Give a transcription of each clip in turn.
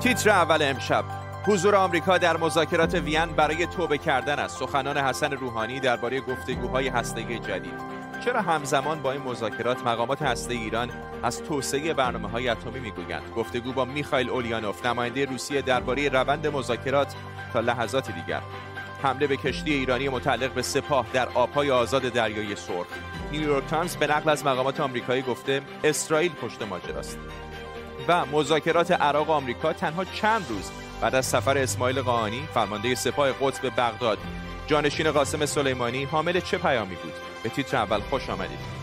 تیتر اول امشب. حضور آمریکا در مذاکرات وین برای توبه کردن است. سخنان حسن روحانی درباره گفتگوهای هسته‌ای جدید. چرا همزمان با این مذاکرات مقامات هسته‌ای ایران از توسعه برنامه های اتمی می‌گویند؟ گفتگو با میخائیل اولیانوف نماینده روسیه درباره روند مذاکرات تا لحظات دیگر. حمله به کشتی ایرانی متعلق به سپاه در آبهای آزاد دریای سرخ. نیویورک تایمز به نقل از مقامات آمریکایی گفته اسرائیل پشت ماجراست. و مذاکرات عراق و آمریکا تنها چند روز بعد از سفر اسماعیل قاهانی فرمانده سپاه قدس به بغداد. جانشین قاسم سلیمانی حامل چه پیامی بود؟ به تیتر اول خوش آمدید.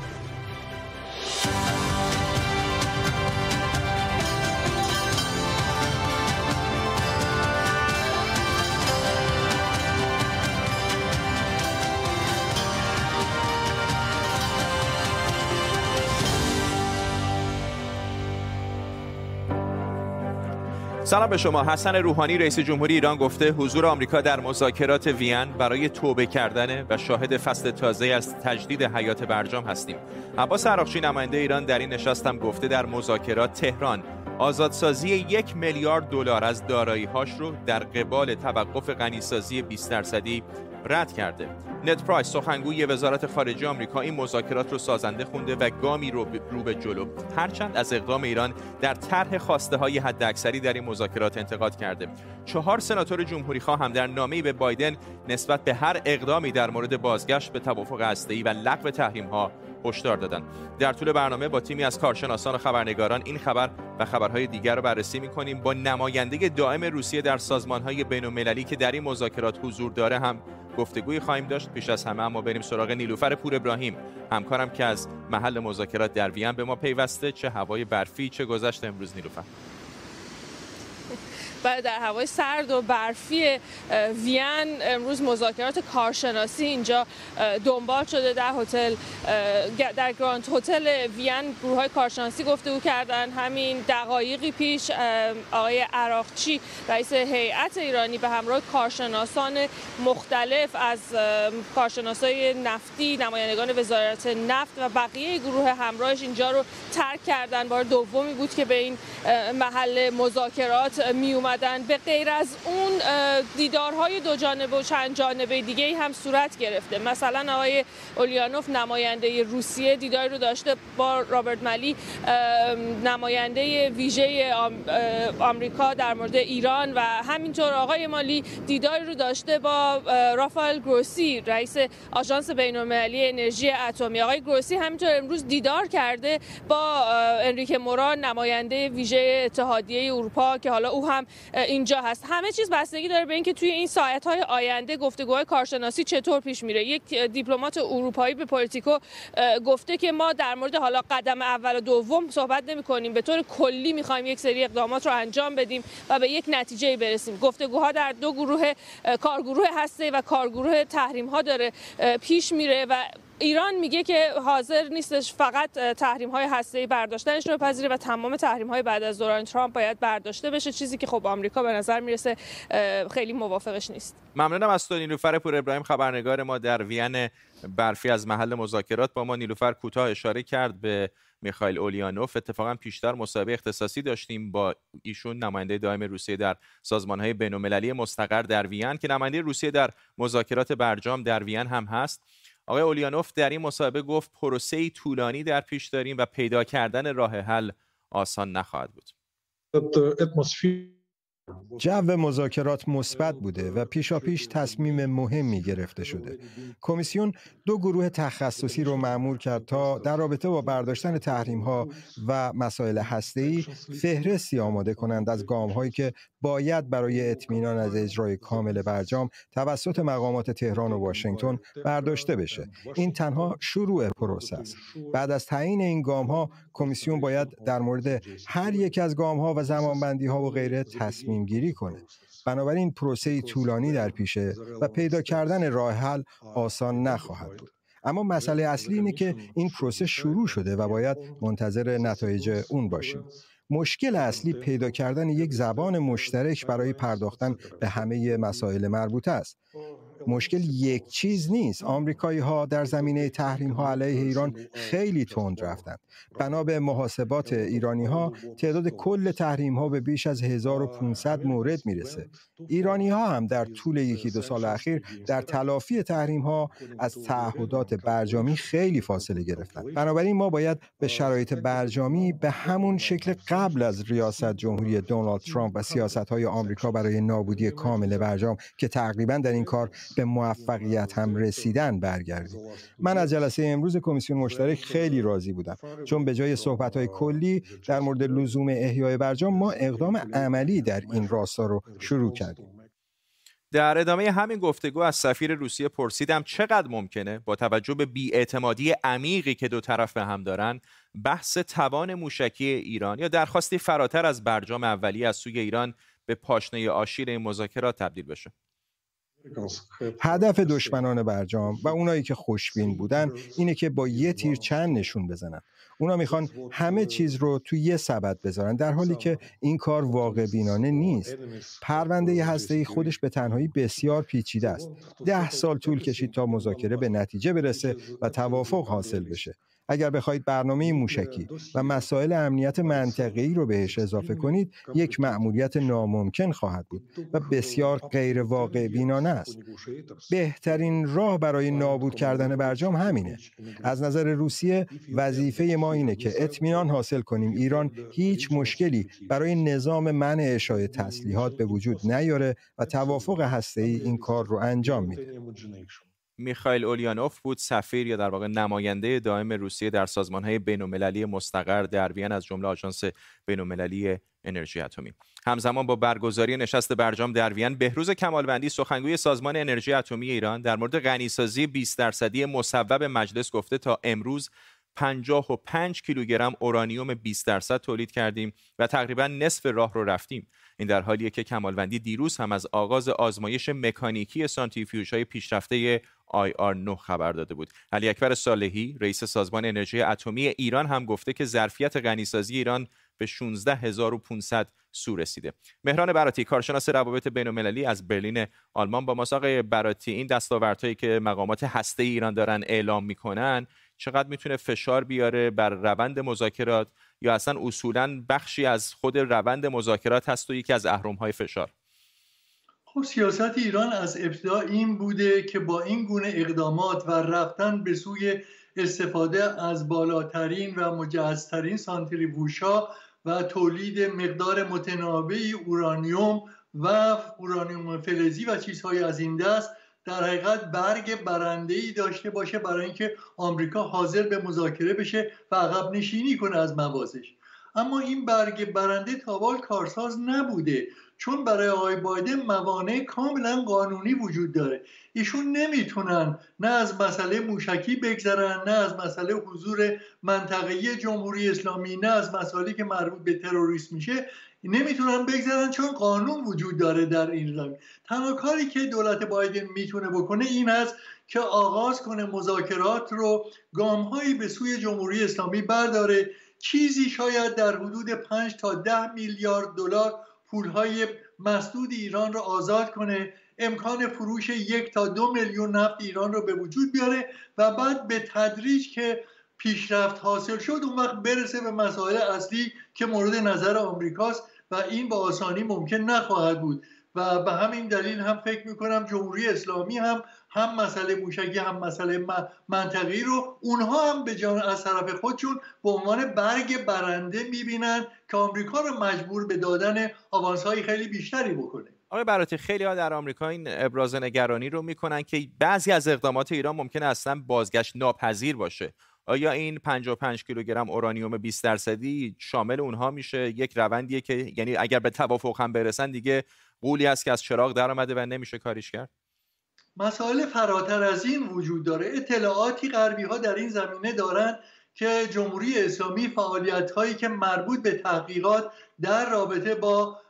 سلام به شما. حسن روحانی رئیس جمهوری ایران گفته حضور آمریکا در مذاکرات وین برای توبه کردن و شاهد فصل تازه از تجدید حیات برجام هستیم. عباس عراقچی نماینده ایران در این نشست هم گفته در مذاکرات تهران آزادسازی یک میلیارد دلار از دارایی‌هاش رو در قبال توقف غنیسازی 20 درصدی رد کرده. نت پرایس سخنگوی وزارت خارجه آمریکا این مذاکرات رو سازنده خونده و گامی رو, رو به جلو. هرچند از اقدام ایران در طرح خواسته های حداکثری در این مذاکرات انتقاد کرده. چهار سناتور جمهوری خواه هم در نامه‌ای به بایدن نسبت به هر اقدامی در مورد بازگشت به توافق هسته‌ای و لغو تحریم ها هشدار دادند در طول برنامه با تیمی از کارشناسان و خبرنگاران این خبر و خبرهای دیگر رو بررسی می‌کنیم. با نماینده دائم روسیه در سازمان‌های بین‌المللی که در این مذاکرات حضور داره هم گفتگوی خواهیم داشت پیش از همه اما بریم سراغ نیلوفر پور ابراهیم همکارم که از محل مذاکرات در وین به ما پیوسته. چه هوای برفی چه گذشت امروز نیلوفر؟ بله در هوای سرد و برفی وین امروز مذاکرات کارشناسی اینجا دنبال شده در هتل در گراند هتل وین گروه های کارشناسی گفتگو کردن. همین دقایقی پیش آقای عراقچی رئیس هیئت ایرانی به همراه کارشناسان مختلف از کارشناسای نفتی نمایندگان وزارت نفت و بقیه گروه همراهش اینجا رو ترک کردن. بار دومی بود که به این محل مذاکرات می به غیر از اون دیدارهای دو جانبه و چند جانبه دیگه هم صورت گرفته. مثلا آقای اولیانوف نماینده روسیه دیداری رو داشته با رابرت ملی نماینده ویژه آمریکا در مورد ایران و همینطور آقای مالی دیداری رو داشته با رافائل گروسی رئیس آژانس بین‌المللی انرژی اتمی. آقای گروسی همینطور امروز دیدار کرده با انریکه مورا نماینده ویژه اتحادیه اروپا که حالا او هم اینجا هست. همه چیز بستگی داره به اینکه توی این ساعت های آینده گفتگوهای کارشناسی چطور پیش میره. یک دیپلمات اروپایی به پلیتیکو گفته که ما در مورد حالا قدم اول و دوم صحبت نمی کنیم به طور کلی می‌خوایم یک سری اقدامات رو انجام بدیم و به یک نتیجه برسیم. گفتگوها در دو گروه کارگروه هسته و کارگروه تحریم ها داره پیش میره و ایران میگه که حاضر نیستش فقط تحریم های هسته برداشتنش رو پذیره و تمام تحریم های بعد از دوران ترامپ باید برداشته بشه چیزی که خب آمریکا به نظر می‌رسه خیلی موافقش نیست. ممنونم از تو نیلوفر پور ابراهیم خبرنگار ما در وین برفی از محل مذاکرات با ما. نیلوفر کوتاه اشاره کرد به میخائیل اولیانوف. اتفاقا پیشتر مصاحبه اختصاصی داشتیم با ایشون نماینده دائم روسیه در سازمانهای بین‌المللی مستقر در وین که نماینده روسیه در مذاکرات برجام در وین هم هست. آقای اولیانوف در این مصاحبه گفت پروسه طولانی در پیش داریم و پیدا کردن راه حل آسان نخواهد بود. جو مذاکرات مثبت بوده و پیشاپیش تصمیم مهمی گرفته شده. کمیسیون دو گروه تخصصی رو معمور کرد تا در رابطه با برداشتن تحریم ها و مسائل هسته‌ای فهرستی آماده کنند از گام هایی که باید برای اطمینان از اجرای کامل برجام توسط مقامات تهران و واشنگتن برداشته بشه. این تنها شروع پروسه است. بعد از تعیین این گام ها کمیسیون باید در مورد هر یک از گام ها و زمانبندی ها و غیره تصمیم تصمیم گیری کنه. بنابراین پروسه طولانی در پیشه و پیدا کردن راه حل آسان نخواهد بود. اما مسئله اصلی اینه که این پروسه شروع شده و باید منتظر نتایج اون باشیم. مشکل اصلی پیدا کردن یک زبان مشترک برای پرداختن به همه مسائل مربوطه است. مشکل یک چیز نیست. آمریکایی ها در زمینه تحریم ها علیه ایران خیلی تند رفتند. بنا به محاسبات ایرانی ها تعداد کل تحریم ها به بیش از 1500 مورد می‌رسه. ایرانی ها هم در طول یکی دو سال اخیر در تلافی تحریم ها از تعهدات برجامی خیلی فاصله گرفتند. بنابراین ما باید به شرایط برجامی به همون شکل قبل از ریاست جمهوری دونالد ترامپ و سیاست های آمریکا برای نابودی کامل برجام که تقریبا در این کار به موفقیت هم رسیدن برگردیم. من از جلسه امروز کمیسیون مشترک خیلی راضی بودم چون به جای صحبت های کلی در مورد لزوم احیای برجام ما اقدام عملی در این راستا رو شروع کردیم. در ادامه همین گفتگو از سفیر روسیه پرسیدم چقدر ممکنه با توجه به بیاعتمادی عمیقی که دو طرف به هم دارن بحث توان موشکی ایران یا درخواستی فراتر از برجام اولیه از سوی ایران به پاشنه آشیر این مذاکرات تبدیل بشه؟ هدف دشمنان برجام و اونایی که خوشبین بودن اینه که با یه تیر چند نشون بزنن. اونا می‌خوان همه چیز رو توی یه سبد بذارن در حالی که این کار واقع بینانه نیست. پرونده هسته خودش به تنهایی بسیار پیچیده است. ده سال طول کشید تا مذاکره به نتیجه برسه و توافق حاصل بشه. اگر بخواهید برنامه موشکی و مسائل امنیت منطقه‌ای رو بهش اضافه کنید یک مأموریت ناممکن خواهد بود و بسیار غیر واقع بینانه است بهترین راه برای نابود کردن برجام همینه. از نظر روسیه وظیفه ما اینه که اطمینان حاصل کنیم. ایران هیچ مشکلی برای نظام منع اشاعه تسلیحات به وجود نیاره و توافق هسته‌ای این کار رو انجام میده. میخائیل اولیانوف بود سفیر یا در واقع نماینده دائم روسیه در سازمانهای بین‌المللی مستقر در وین از جمله آژانس بین‌المللی انرژی اتمی. همزمان با برگزاری نشست برجام در وین بهروز کمالوندی سخنگوی سازمان انرژی اتمی ایران در مورد غنیسازی 20 درصدی مصوب مجلس گفته تا امروز 55 کیلوگرم اورانیوم 20 درصد تولید کردیم و تقریبا نصف راه رو رفتیم این در حالیه که کمالوندی دیروز هم از آغاز آزمایش مکانیکی سانتریفیوژ های پیشرفته IR9 خبر داده بود. علی اکبر صالحی رئیس سازمان انرژی اتمی ایران هم گفته که ظرفیت غنیسازی ایران به 16500 سو رسیده. مهران براتی کارشناس روابط بین‌المللی از برلین آلمان با آقای براتی این دستاوردهایی که مقامات هسته ایران دارن اعلام می‌کنن چقدر می‌تونه فشار بیاره بر روند مذاکرات یا اصلا اصولا بخشی از خود روند مذاکرات هست و یکی از های فشار؟ خب سیاست ایران از ابتدا این بوده که با این گونه اقدامات و رفتن به سوی استفاده از بالاترین و مجهزترین سانتریفوژها و تولید مقدار متنابعی اورانیوم و اورانیوم فلزی و چیزهای از این دست در حقیقت برگ برنده ای داشته باشه برای اینکه آمریکا حاضر به مذاکره بشه و عقب نشینی کنه از موازش. اما این برگ برنده تابال کارساز نبوده چون برای آقای بایدن موانع کاملا قانونی وجود داره. ایشون نمی‌تونن نه از مسئله موشکی بگذرن نه از مسئله حضور منطقه‌ای جمهوری اسلامی نه از مسائلی که مربوط به تروریسم میشه. نمی‌تونن بگذارن چون قانون وجود داره در این زمین. تنها کاری که دولت بایدن می‌تونه بکنه این است که آغاز کنه مذاکرات رو گامهایی به سوی جمهوری اسلامی برداره. چیزی شاید در حدود 5 تا 10 میلیارد دلار پولهای مسدود ایران رو آزاد کنه. امکان فروش یک تا دو میلیون نفت ایران رو به وجود بیاره و بعد به تدریج که پیشرفت حاصل شد اون وقت برسه به مسائل اصلی که مورد نظر آمریکاست. و این با آسانی ممکن نخواهد بود. و به همین دلیل هم فکر می‌کنم جمهوری اسلامی هم هم مسئله موشکی هم مسئله منطقی رو اونها هم به جان از طرف خودشون به عنوان برگ برنده می‌بینن که آمریکا رو مجبور به دادن آوانس های خیلی بیشتری بکنه. آقای براتی خیلی ها در آمریکا این ابراز نگرانی رو می‌کنن که بعضی از اقدامات ایران ممکن اصلا بازگشت ناپذیر باشه. آیا این 55 کیلوگرم اورانیوم 20 درصدی شامل اونها میشه؟ یک روندیه که یعنی اگر به توافق هم برسن دیگه قولی است که از چراغ در آمده و نمیشه کاریش کرد. مسائل فراتر از این وجود داره. اطلاعاتی غربی ها در این زمینه دارن که جمهوری اسلامی فعالیت هایی که مربوط به تحقیقات در رابطه با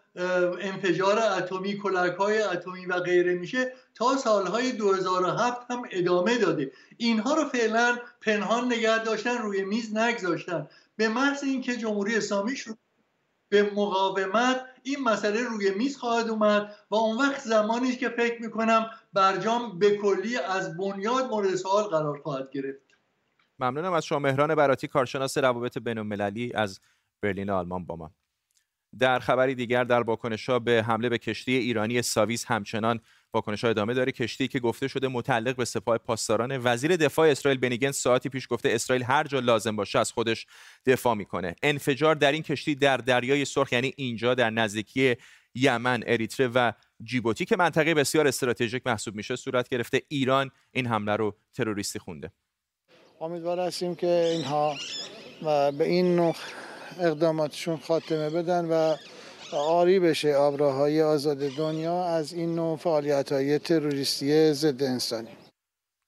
انفجار اتمی کلک های اتمی و غیره میشه تا سالهای 2007 هم ادامه داده. اینها رو فعلا پنهان نگه داشتن روی میز نگذاشتن. به محض اینکه جمهوری اسلامی شروع به مقاومت این مسئله روی میز خواهد اومد و اون وقت زمانی که فکر می‌کنم برجام به کلی از بنیاد مورد سوال قرار خواهد گرفت. ممنونم از شما مهران براتی کارشناس روابط بین از برلین آلمان با ما. در خبری دیگر در واکنش‌ها به حمله به کشتی ایرانی ساویز همچنان واکنش ادامه داره. کشتی که گفته شده متعلق به سپاه پاسداران وزیر دفاع اسرائیل بنیگن ساعتی پیش گفته اسرائیل هر جا لازم باشه از خودش دفاع می‌کنه. انفجار در این کشتی در دریای سرخ یعنی اینجا در نزدیکی یمن اریتره و جیبوتی که منطقه بسیار استراتژیک محسوب میشه صورت گرفته ایران این حمله رو تروریستی خونده. امیدوار هستیم که اینها به این اقداماتشون خاتمه بدن و آری بشه آبراهای آزاد دنیا از این نوع فعالیت های تروریستی ضد انسانی.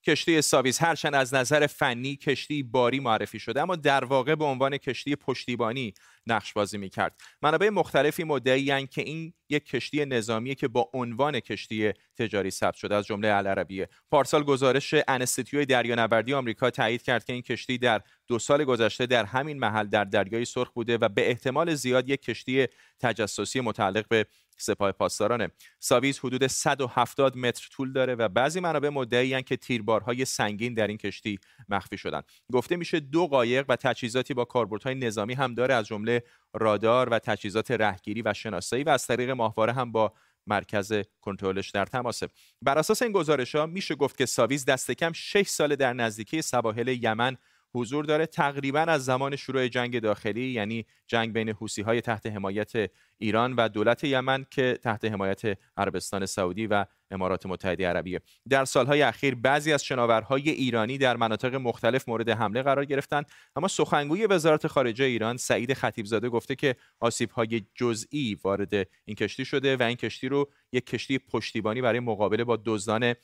کشتی ساویز هرچند از نظر فنی کشتی باری معرفی شده اما در واقع به عنوان کشتی پشتیبانی نقش بازی می کرد منابع مختلفی مدعی که این یک کشتی نظامی که با عنوان کشتی تجاری ثبت شده از جمله العربیه. پارسال گزارش انستیتوی دریانوردی آمریکا تایید کرد که این کشتی در دو سال گذشته در همین محل در دریای سرخ بوده و به احتمال زیاد یک کشتی تجسسی متعلق به سپاه پاسدارانه. ساویز حدود 170 متر طول داره و بعضی منابع مدعی که تیربارهای سنگین در این کشتی مخفی شدن گفته میشه دو قایق و تجهیزاتی با کاربردهای نظامی هم داره از جمله رادار و تجهیزات رهگیری و شناسایی و از طریق ماهواره هم با مرکز کنترلش در تماسه. بر اساس این گزارش ها میشه گفت که ساویز دست کم 6 سال در نزدیکی سواحل یمن حضور داره تقریبا از زمان شروع جنگ داخلی یعنی جنگ بین حوسی های تحت حمایت ایران و دولت یمن که تحت حمایت عربستان سعودی و امارات متحده عربیه. در سالهای اخیر بعضی از شناورهای ایرانی در مناطق مختلف مورد حمله قرار گرفتند اما سخنگوی وزارت خارجه ایران سعید خطیبزاده گفته که آسیبهای جزئی وارد این کشتی شده و این کشتی رو یک کشتی پشتیبانی برای مقابله با دزدان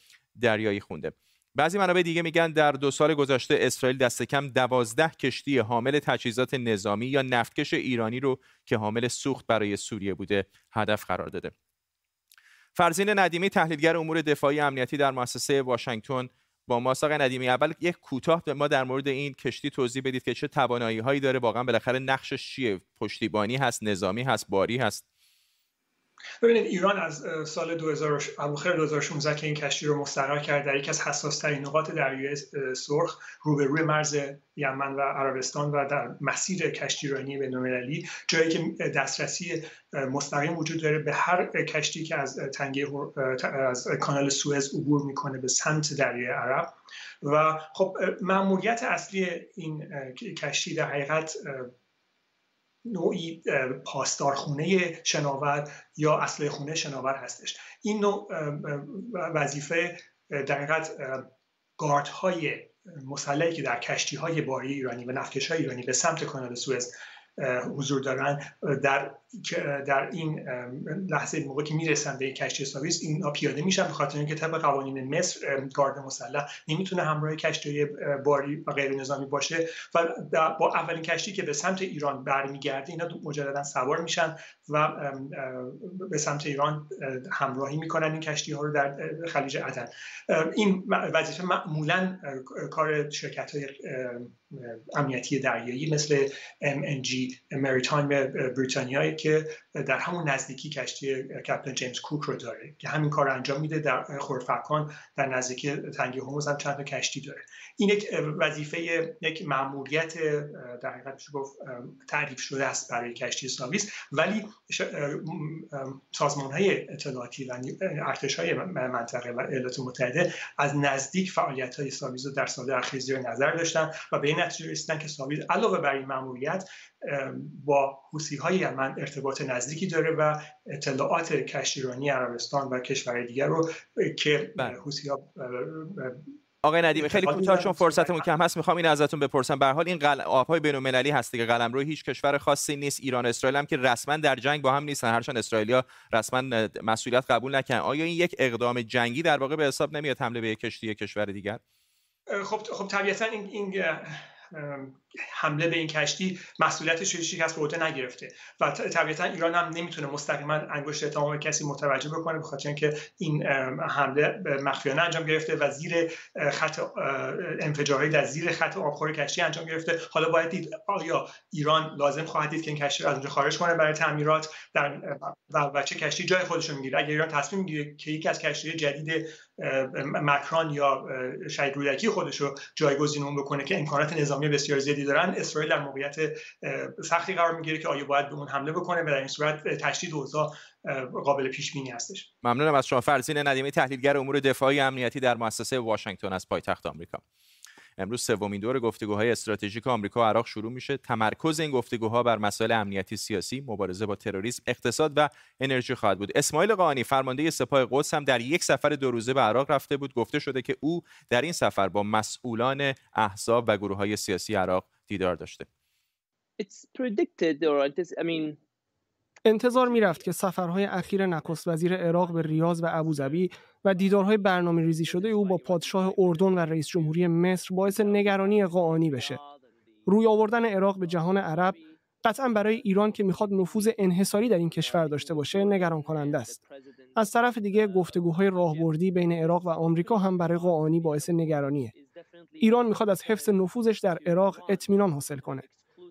دریایی خونده. بعضی منابع دیگه میگن در دو سال گذشته اسرائیل دست کم دوازده کشتی حامل تجهیزات نظامی یا نفتکش ایرانی رو که حامل سوخت برای سوریه بوده هدف قرار داده. فرزین ندیمی تحلیلگر امور دفاعی امنیتی در مؤسسه واشنگتن با ما. آقای ندیمی اول یک کوتاه به ما در مورد این کشتی توضیح بدید که چه توانایی هایی داره. واقعا بالاخره نقشش چیه؟ پشتیبانی هست نظامی هست باری هست. ببینید ایران از سال 2000 اواخر 2016 که این کشتی رو مستقر کرد در یکی از حساس ترین نقاط دریای سرخ روبروی مرز یمن و عربستان و در مسیر کشتیرانی بین‌المللی جایی که دسترسی مستقیم وجود داره به هر کشتی که از تنگه از کانال سوئز عبور می‌کنه به سمت دریای عرب. و خب مأموریت اصلی این کشتی در حقیقت نوعی پاسدارخونه شناور یا اصله خونه شناور هستش. این نوع وظیفه در حقیقت گارد های مسلحی که در کشتی های باری ایرانی و نفتکش های ایرانی به سمت کانال سوئز حضور دارن در در این لحظه موقع که می‌رسن به کشتی ساویس اینا پیاده میشن به خاطر اینکه طبق قوانین مصر گارد مسلح نمی‌تونه همراه کشتی باری و غیر نظامی باشه و با اولین کشتی که به سمت ایران برمیگرده اینا مجددا سوار میشن و به سمت ایران همراهی می‌کنن این کشتی ها رو در خلیج عدن این وظیفه معمولا کار شرکت های امنیتی دریایی مثل MNG مریتایم بریتانیا که در همون نزدیکی کشتی کپتن جیمز کوک رو داره که همین کار انجام میده در خورفکان در نزدیکی تنگه هرمز هم چند تا کشتی داره. این یک وظیفه یک مأموریت در حقیقت گفت تعریف شده است برای کشتی ساویس. ولی سازمان های اطلاعاتی و ارتش های منطقه و ایالات متحده از نزدیک فعالیت های رو در سال اخیر نظر داشتن و به این نتیجه رسیدن که ساویز علاوه بر این مأموریت با حوسی های یمن ارتباط نزدیکی داره و اطلاعات کشتیرانی عربستان و کشورهای دیگر رو که بله. حوسی ها آقای ندیمی خیلی کوتاه چون فرصتمون کم هست می‌خوام این ازتون بپرسم. به حال این قل... آبهای بین‌المللی هست دیگه قلمرو هیچ کشور خاصی نیست ایران اسرائیل هم که رسما در جنگ با هم نیستن. هرچند اسرائیلیا رسما مسئولیت قبول نکنن آیا این یک اقدام جنگی در واقع به حساب نمیاد حمله به یک کشتی کشور دیگر؟ خب خب طبیعتا این, این حمله به این کشتی مسئولیتش رو شکست به نگرفته. و طبیعتا ایران هم نمی‌تونه مستقیما انگشت اتهام کسی متوجه بکنه به خاطر اینکه این حمله مخفیانه انجام گرفته و زیر خط انفجارهایی در زیر خط آبخور کشتی انجام گرفته. حالا باید دید آیا ایران لازم خواهد دید که این کشتی رو از اونجا خارج کنه برای تعمیرات در و چه کشتی جای خودش رو می‌گیره؟ اگر ایران تصمیم می‌گیره که یکی از کشتی جدید مکران یا شهید رودکی خودش رو جایگزین اون بکنه که امکانات نظامی بسیار زیادی دارن. اسرائیل در موقعیت سختی قرار می‌گیره که آیا باید به اون حمله بکنه و در این صورت تشدید اوضاع قابل پیش بینی هستش. ممنونم از شما. فرزین ندیمی تحلیلگر امور دفاعی امنیتی در مؤسسه واشنگتن از پایتخت آمریکا. امروز سومین دور گفتگوهای استراتژیک آمریکا و عراق شروع میشه. تمرکز این گفتگوها بر مسائل امنیتی سیاسی مبارزه با تروریسم اقتصاد و انرژی خواهد بود. اسماعیل قانی فرمانده سپاه قدس هم در یک سفر دو روزه به عراق رفته بود. گفته شده که او در این سفر با مسئولان احزاب و گروه های سیاسی عراق دیدار داشته. انتظار می‌رفت که سفرهای اخیر نخست وزیر عراق به ریاض و ابوظبی و دیدارهای برنامه ریزی شده او با پادشاه اردن و رئیس جمهوری مصر باعث نگرانی قاعانی بشه. روی آوردن عراق به جهان عرب قطعا برای ایران که می‌خواد نفوذ انحصاری در این کشور داشته باشه نگران کننده است. از طرف دیگه گفتگوهای راهبردی بین عراق و آمریکا هم برای قاعانی باعث نگرانیه. ایران می‌خواد از حفظ نفوذش در عراق اطمینان حاصل کنه.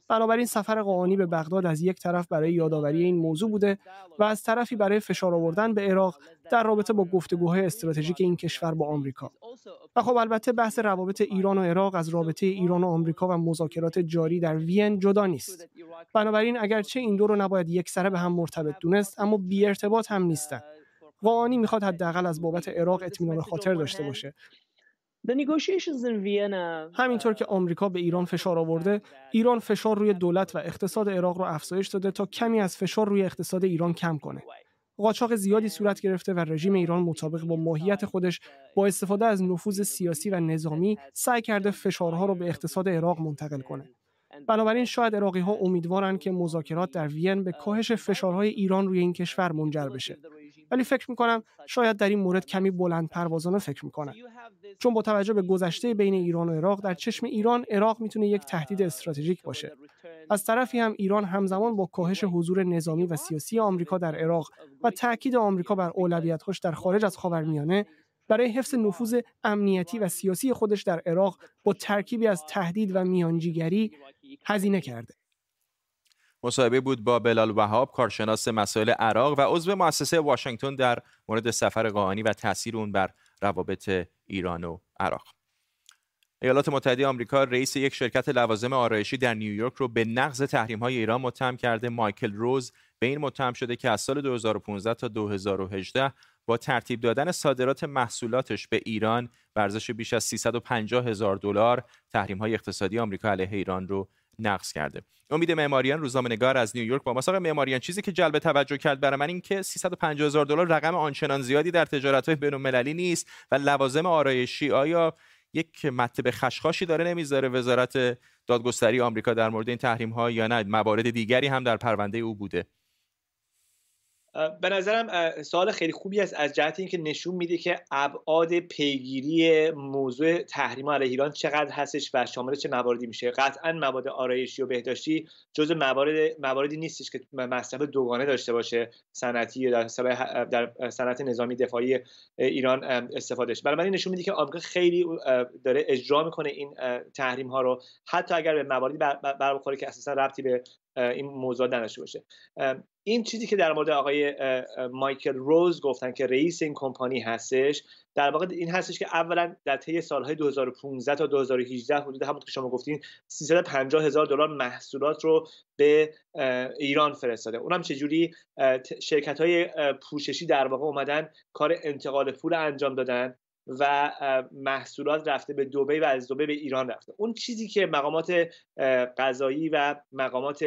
بنابراین سفر قاعانی به بغداد از یک طرف برای یادآوری این موضوع بوده و از طرفی برای فشار آوردن به عراق در رابطه با گفتگوهای استراتژیک این کشور با آمریکا. و خب البته بحث روابط ایران و عراق از رابطه ایران و آمریکا و مذاکرات جاری در وین جدا نیست. بنابراین اگرچه این دو رو نباید یک سره به هم مرتبط دونست اما بی ارتباط هم نیستن. قاعانی می‌خواد حداقل از بابت عراق اطمینان خاطر داشته باشه. همینطور که آمریکا به ایران فشار آورده ایران فشار روی دولت و اقتصاد عراق رو افزایش داده تا کمی از فشار روی اقتصاد ایران کم کنه. قاچاق زیادی صورت گرفته و رژیم ایران مطابق با ماهیت خودش با استفاده از نفوذ سیاسی و نظامی سعی کرده فشارها رو به اقتصاد عراق منتقل کنه. بنابراین شاید عراقی ها امیدوارند که مذاکرات در وین به کاهش فشارهای ایران روی این کشور منجر بشه. ولی فکر می‌کنم شاید در این مورد کمی بلند پروازانه فکر می‌کنن. چون با توجه به گذشته بین ایران و عراق در چشم ایران عراق می‌تونه یک تهدید استراتژیک باشه. از طرفی هم ایران همزمان با کاهش حضور نظامی و سیاسی آمریکا در عراق و تاکید آمریکا بر اولویت‌هاش در خارج از خاورمیانه برای حفظ نفوذ امنیتی و سیاسی خودش در عراق با ترکیبی از تهدید و میانجیگری هزینه کرده. مصاحبه بود با بلال وهاب کارشناس مسائل عراق و عضو مؤسسه واشنگتن در مورد سفر قاهانی و تاثیر اون بر روابط ایران و عراق. ایالات متحده آمریکا رئیس یک شرکت لوازم آرایشی در نیویورک رو به نقض تحریم های ایران متهم کرده. مایکل روز به این متهم شده که از سال 2015 تا 2018 با ترتیب دادن صادرات محصولاتش به ایران ارزش بیش از 350 هزار دلار تحریم های اقتصادی آمریکا علیه ایران رو نقض کرده. امید معماریان روزنامه‌نگار از نیویورک با مساق معماریان چیزی که جلب توجه کرد برای من این که 350 هزار دلار رقم آنچنان زیادی در تجارت های بین‌المللی نیست و لوازم آرایشی آیا یک مطب خشخاشی داره نمی‌ذاره وزارت دادگستری آمریکا در مورد این تحریم ها یا نه؟ موارد دیگری هم در پرونده او بوده. به نظرم سوال خیلی خوبی است. از جهت اینکه نشون میده که ابعاد پیگیری موضوع تحریم علیه ایران چقدر هستش و شامل چه مواردی میشه. قطعا مواد آرایشی و بهداشتی جز موارد مواردی نیستش که مصرف دوگانه داشته باشه صنعتی در در صنعت نظامی دفاعی ایران استفادهش. بنابراین نشون میده که آمریکا خیلی داره اجرا می‌کنه این تحریم ها رو. حتی اگر به مواردی برخوره که اساسا ربطی به این موضوع نداشته باشه. این چیزی که در مورد آقای مایکل روز گفتن که رئیس این کمپانی هستش در واقع این هستش که اولا در طی سالهای 2015 تا 2018 حدود همون که شما گفتین 350 هزار دلار محصولات رو به ایران فرستاده. اونم چجوری؟ شرکت های پوششی در واقع اومدن کار انتقال پول انجام دادن. و محصولات رفته به دبی و از دبی به ایران رفته. اون چیزی که مقامات قضایی و مقامات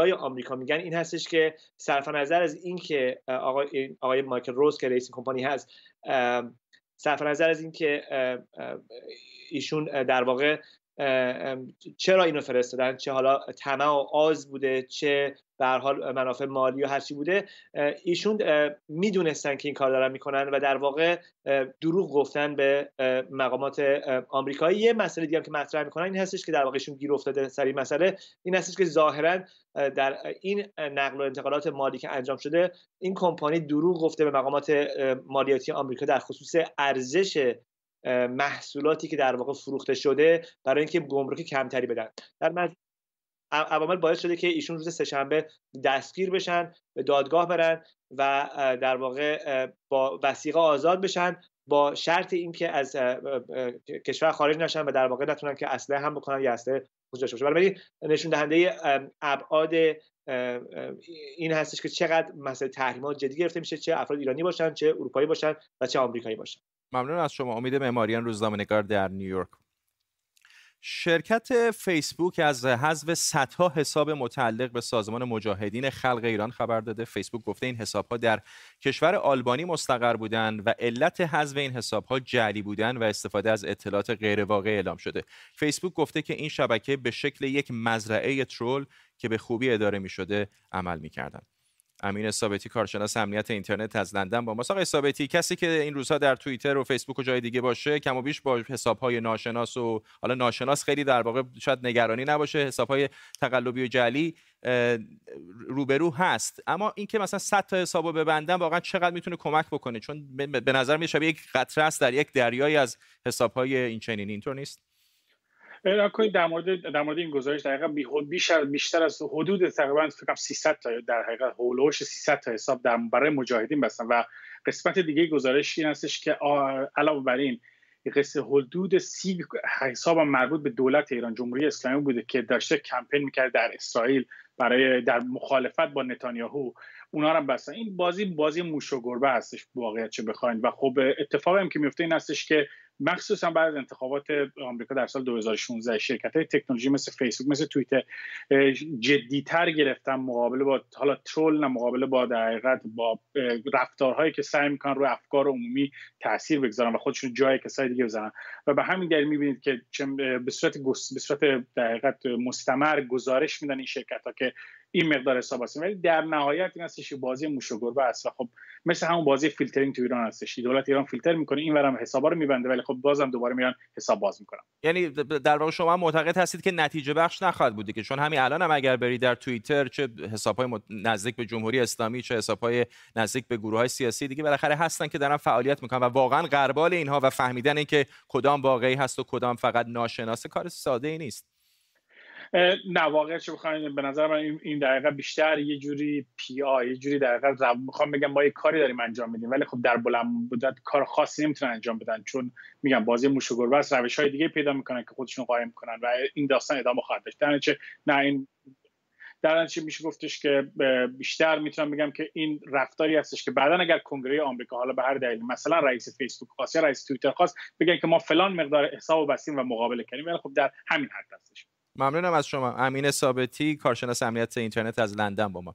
آی آمریکا میگن این هستش که صرف نظر از این که آقای, آقای مایکل روز که رئیس کمپانی هست صرف نظر از این که ایشون در واقع چرا اینو فرستادن چه حالا طمع و آز بوده چه به حال منافع مالی و هرچی بوده ایشون می‌دونستن که این کار دارن می‌کنن و در واقع دروغ گفتن به مقامات آمریکایی. یه مسئله دیگه که مطرح می‌کنن این هستش که در واقع ایشون گیر افتاده سری مسئله. این هستش که ظاهرا در این نقل و انتقالات مالی که انجام شده این کمپانی دروغ گفته به مقامات مالیاتی آمریکا در خصوص ارزش محصولاتی که در واقع فروخته شده برای اینکه گمرک کمتری بدن. در عوامل باعث شده که ایشون روز سهشنبه دستگیر بشن به دادگاه برن و در واقع با وسیقه آزاد بشن با شرط اینکه از کشور خارج نشن و در واقع نتونن که اسلحه هم بکنن یا اسلحه داشته باشه. ولی نشون دهنده ابعاد این هستش که چقدر مسئله تحریمات جدی گرفته میشه چه افراد ایرانی باشن چه اروپایی باشن و چه آمریکایی باشن. ممنون از شما. امید معماریان روزنامه‌نگار در نیویورک شرکت فیسبوک از حذف صدها حساب متعلق به سازمان مجاهدین خلق ایران خبر داده. فیسبوک گفته این حسابها در کشور آلبانی مستقر بودند و علت حذف این حسابها جعلی بودن و استفاده از اطلاعات غیرواقع اعلام شده. فیسبوک گفته که این شبکه به شکل یک مزرعه ترول که به خوبی اداره می شده عمل می امین ثابتی کارشناس امنیت اینترنت از لندن با ما آقای ثابتی کسی که این روزها در توییتر و فیسبوک و جای دیگه باشه کم و بیش با حسابهای ناشناس و حالا ناشناس خیلی در واقع شاید نگرانی نباشه حسابهای تقلبی و جعلی روبرو هست. اما اینکه مثلا 100 تا حسابو ببندن واقعا چقدر می‌تونه کمک بکنه؟ چون به نظر میاد یک قطره است در یک دریایی از حسابهای این چنین اینطور نیست؟ نگاه کنید در مورد در مورد این گزارش دقیقا بیشتر بیشتر از حدود تقریبا فکر کنم 300 تا در حقیقت هولوش 300 تا حساب در برای مجاهدین بستن. و قسمت دیگه گزارش این هستش که علاوه بر این قصه حدود سی حساب مربوط به دولت ایران جمهوری اسلامی بوده که داشته کمپین می‌کرد در اسرائیل برای در مخالفت با نتانیاهو. اونا رو بستن. این بازی بازی موش و گربه هستش واقعیت چه بخواین. و خب اتفاقی هم که میفته این هستش که مخصوصا بعد از انتخابات آمریکا در سال 2016 شرکت های تکنولوژی مثل فیسبوک مثل توییتر جدیتر گرفتن مقابله با حالا ترول نه مقابله با در با رفتارهایی که سعی می‌کنن روی افکار عمومی تاثیر بگذارن و خودشون جای کسای دیگه بزنن. و به همین دلیل می‌بینید که به صورت به صورت در مستمر گزارش میدن این شرکت ها که این مقدار حساب هست ولی در نهایت این هستش بازی موش و گربه است و خب مثل همون بازی فیلترینگ تو ایران هستش. دولت ایران فیلتر می‌کنه این ورم حسابا رو میبنده ولی خب بازم دوباره میان حساب باز می‌کنن. یعنی در واقع شما معتقد هستید که نتیجه بخش نخواهد بوده که چون همین الان هم اگر بری در توییتر چه حسابهای نزدیک به جمهوری اسلامی چه حسابهای نزدیک به گروه های سیاسی دیگه بالاخره هستن که دارن فعالیت می‌کنن و واقعا غربال اینها و فهمیدن اینکه کدام واقعی هست و کدام فقط ناشناس کار ساده ای نیست. نه واقعا بخواین به نظر من این دقیقه بیشتر یه جوری پی آی یه جوری دقیقه می‌خوام بگم ما یه کاری داریم انجام میدیم ولی خب در بلند مدت کار خاصی نمی‌تونن انجام بدن چون میگم بازی موش و گربه روش های دیگه پیدا می‌کنن که خودشون قایم کنن و این داستان ادامه خواهد داشت. در نه این در میشه گفتش که بیشتر می‌تونم بگم که این رفتاری هستش که بعدا اگر کنگره آمریکا حالا به هر دلیل مثلا رئیس فیسبوک خاص یا رئیس توییتر خاص بگن که ما فلان مقدار حساب بستیم و مقابله کردیم ولی خب در همین حد هستش. ممنونم از شما. امین ثابتی کارشناس امنیت اینترنت از لندن با ما.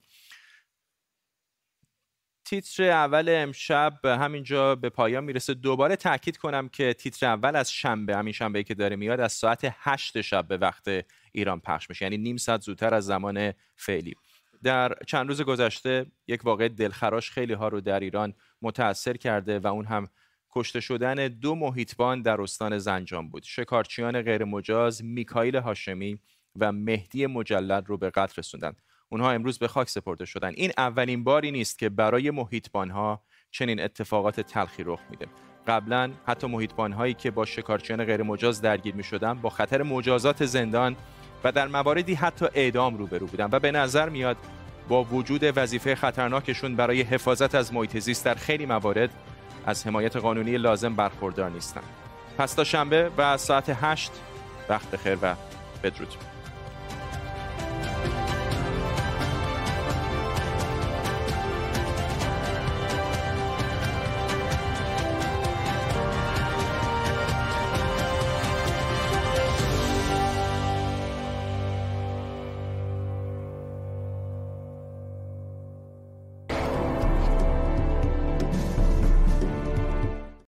تیتر اول امشب همینجا به پایان می‌رسه. دوباره تاکید کنم که تیتر اول از شنبه همین شنبه که داره میاد از ساعت 8 شب به وقت ایران پخش میشه. یعنی نیم ساعت زودتر از زمان فعلی. در چند روز گذشته یک واقع دلخراش خیلی ها رو در ایران متاثر کرده و اون هم کشته شدن دو محیطبان در استان زنجان بود. شکارچیان غیرمجاز میکائیل هاشمی و مهدی مجلد رو به قتل رسوندند. اونها امروز به خاک سپرده شدن این اولین باری نیست که برای محیطبانها چنین اتفاقات تلخی رخ میده. قبلا حتی محیطبان هایی که با شکارچیان غیرمجاز درگیر می شدن با خطر مجازات زندان و در مواردی حتی اعدام روبرو بودن. و به نظر میاد با وجود وظیفه خطرناکشون برای حفاظت از محیط زیست در خیلی موارد از حمایت قانونی لازم برخوردار نیستند پس تا شنبه و ساعت هشت وقت خیر و بدرود.